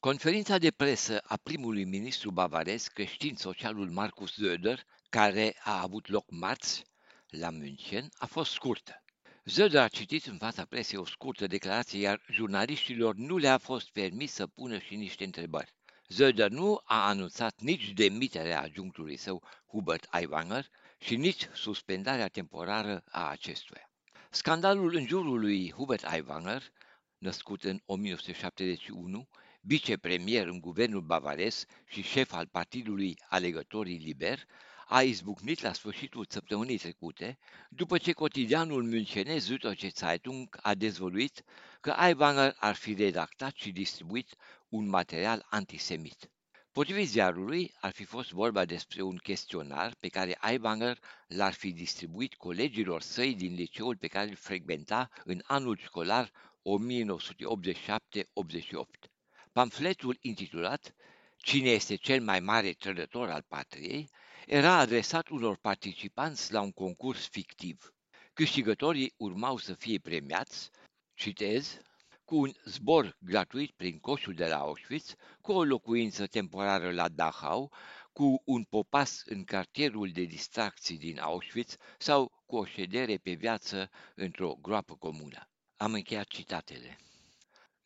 Conferința de presă a primului ministru bavarez creștin socialul Marcus Söder, care a avut loc marți la München, a fost scurtă. Söder a citit în fața presei o scurtă declarație, iar jurnaliștilor nu le-a fost permis să pună și niște întrebări. Söder nu a anunțat nici demiterea adjunctului său Hubert Aiwanger și nici suspendarea temporară a acestuia. Scandalul în jurul lui Hubert Aiwanger, născut în 1971, vicepremier în guvernul bavarez și șef al partidului Alegătorii Liber, a izbucnit la sfârșitul săptămânii trecute, după ce cotidianul münchenez Süddeutsche Zeitung a dezvăluit că Aiwanger ar fi redactat și distribuit un material antisemit. Potrivit ziarului, ar fi fost vorba despre un chestionar pe care Aiwanger l-ar fi distribuit colegilor săi din liceul pe care îl frecventa în anul școlar 1987-88. Pamfletul intitulat Cine este cel mai mare trădător al patriei era adresat unor participanți la un concurs fictiv. Câștigătorii urmau să fie premiați, citez, cu un zbor gratuit prin coșul de la Auschwitz, cu o locuință temporară la Dachau, cu un popas în cartierul de distracții din Auschwitz sau cu o ședere pe viață într-o groapă comună. Am încheiat citatele.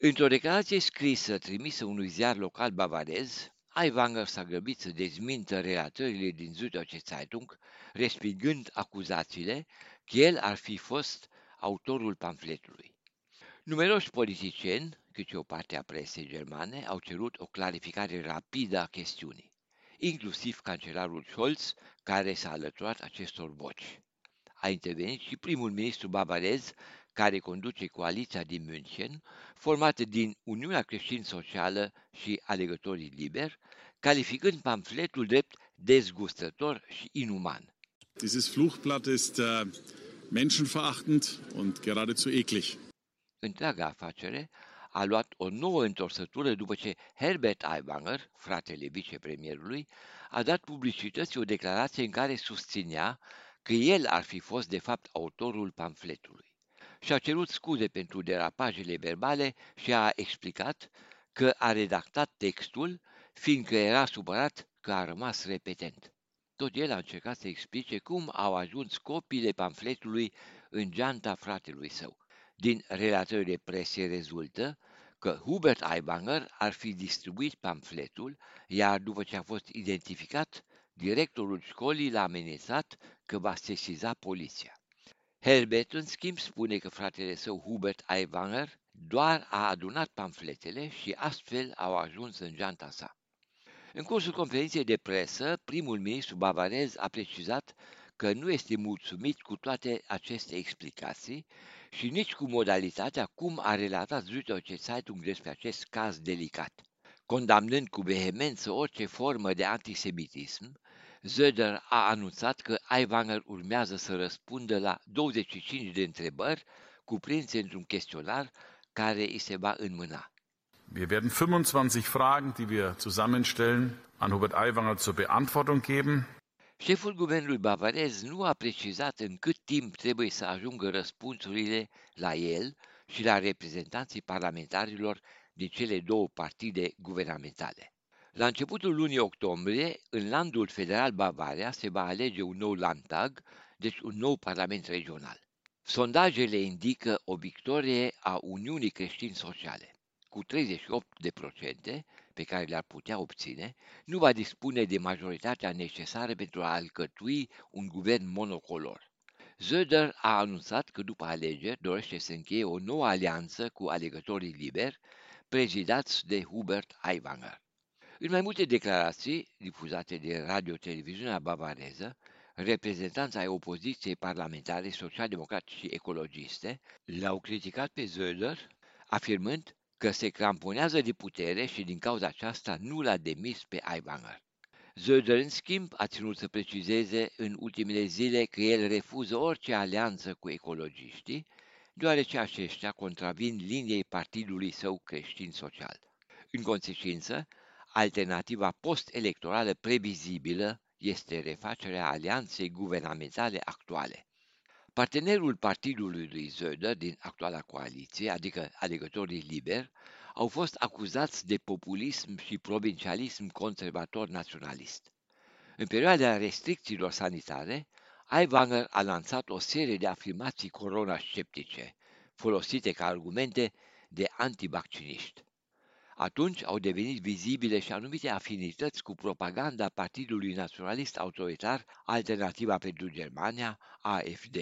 Într-o declarație scrisă trimisă unui ziar local bavarez, Aiwanger s-a grăbit să dezmintă relatările din Süddeutsche Zeitung, respingând acuzațiile că el ar fi fost autorul pamfletului. Numeroși politicieni, cât și o parte a presei germane, au cerut o clarificare rapidă a chestiunii, inclusiv cancelarul Scholz, care s-a alăturat acestor voci. A intervenit și primul ministru bavarez, care conduce coaliția din München, formată din Uniunea Creștin-Socială și Alegătorii Liber, calificând pamfletul drept dezgustător și inuman. Dieses Fluchblatt ist uh, menschenverachtend und geradezu eklig. Întreaga afacere a luat o nouă întorsătură după ce Herbert Aiwanger, fratele vicepremierului, a dat publicității o declarație în care susținea că el ar fi fost de fapt autorul pamfletului și-a cerut scuze pentru derapajele verbale și a explicat că a redactat textul fiindcă era supărat că a rămas repetent. Tot el a încercat să explice cum au ajuns copiile pamfletului în geanta fratelui său. Din relatările presei rezultă că Hubert Aiwanger ar fi distribuit pamfletul, iar după ce a fost identificat, directorul școlii l-a amenințat că va sesiza poliția. Herbert, în schimb, spune că fratele său Hubert Aiwanger doar a adunat pamfletele și astfel au ajuns în geanta sa. În cursul conferinței de presă, primul ministru bavarez a precizat că nu este mulțumit cu toate aceste explicații și nici cu modalitatea cum a relatat Süddeutsche Zeitung despre acest caz delicat. Condamnând cu vehemență orice formă de antisemitism, Zöder a anunțat că Aiwanger urmează să răspundă la 25 de întrebări cuprinse într-un chestionar care îi se va înmâna. Wir werden 25 Fragen, die wir zusammenstellen, an Hubert Aiwanger zur Beantwortung geben. Șeful guvernului bavarez nu a precizat în cât timp trebuie să ajungă răspunsurile la el și la reprezentanții parlamentarilor din cele două partide guvernamentale. La începutul lunii octombrie, în landul federal Bavaria se va alege un nou Landtag, deci un nou parlament regional. Sondajele indică o victorie a Uniunii Creștini Sociale. Cu 38 de procente pe care le-ar putea obține, nu va dispune de majoritatea necesară pentru a alcătui un guvern monocolor. Söder a anunțat că după alegeri dorește să încheie o nouă alianță cu alegătorii liberi, prezidați de Hubert Aiwanger. În mai multe declarații difuzate de radio-televiziunea bavareză, reprezentanța ai opoziției parlamentare social-democrate și ecologiste l-au criticat pe Zöder, afirmând că se cramponează de putere și din cauza aceasta nu l-a demis pe Aiwanger. Zöder, în schimb, a ținut să precizeze în ultimele zile că el refuză orice alianță cu ecologiștii, deoarece aceștia contravin liniei partidului său creștin-social. În consecință, Alternativa post-electorală previzibilă este refacerea alianței guvernamentale actuale. Partenerul partidului lui Zöder din actuala coaliție, adică alegătorii liberi, au fost acuzați de populism și provincialism conservator naționalist. În perioada restricțiilor sanitare, Aiwanger a lansat o serie de afirmații corona-sceptice, folosite ca argumente de antivacciniști. Atunci au devenit vizibile și anumite afinități cu propaganda Partidului Naționalist Autoritar Alternativa pentru Germania, AFD.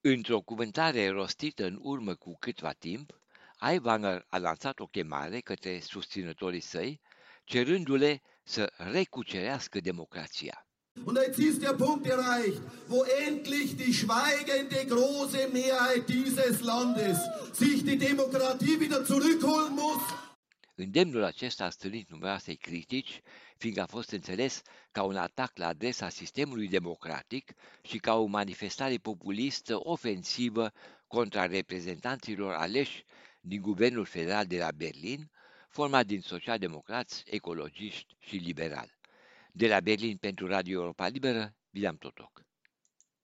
Într-o cuvântare rostită în urmă cu câtva timp, Aiwanger a lansat o chemare către susținătorii săi, cerându-le să recucerească democrația. Und jetzt ist der Punkt erreicht, wo endlich die schweigende große Mehrheit dieses Landes sich die Demokratie wieder zurückholen muss. Îndemnul acesta a stârnit numeroase critici, fiindcă a fost înțeles ca un atac la adresa sistemului democratic și ca o manifestare populistă ofensivă contra reprezentanților aleși din Guvernul Federal de la Berlin, format din socialdemocrați, ecologiști și liberali. De la Berlin pentru Radio Europa Liberă, William Totoc.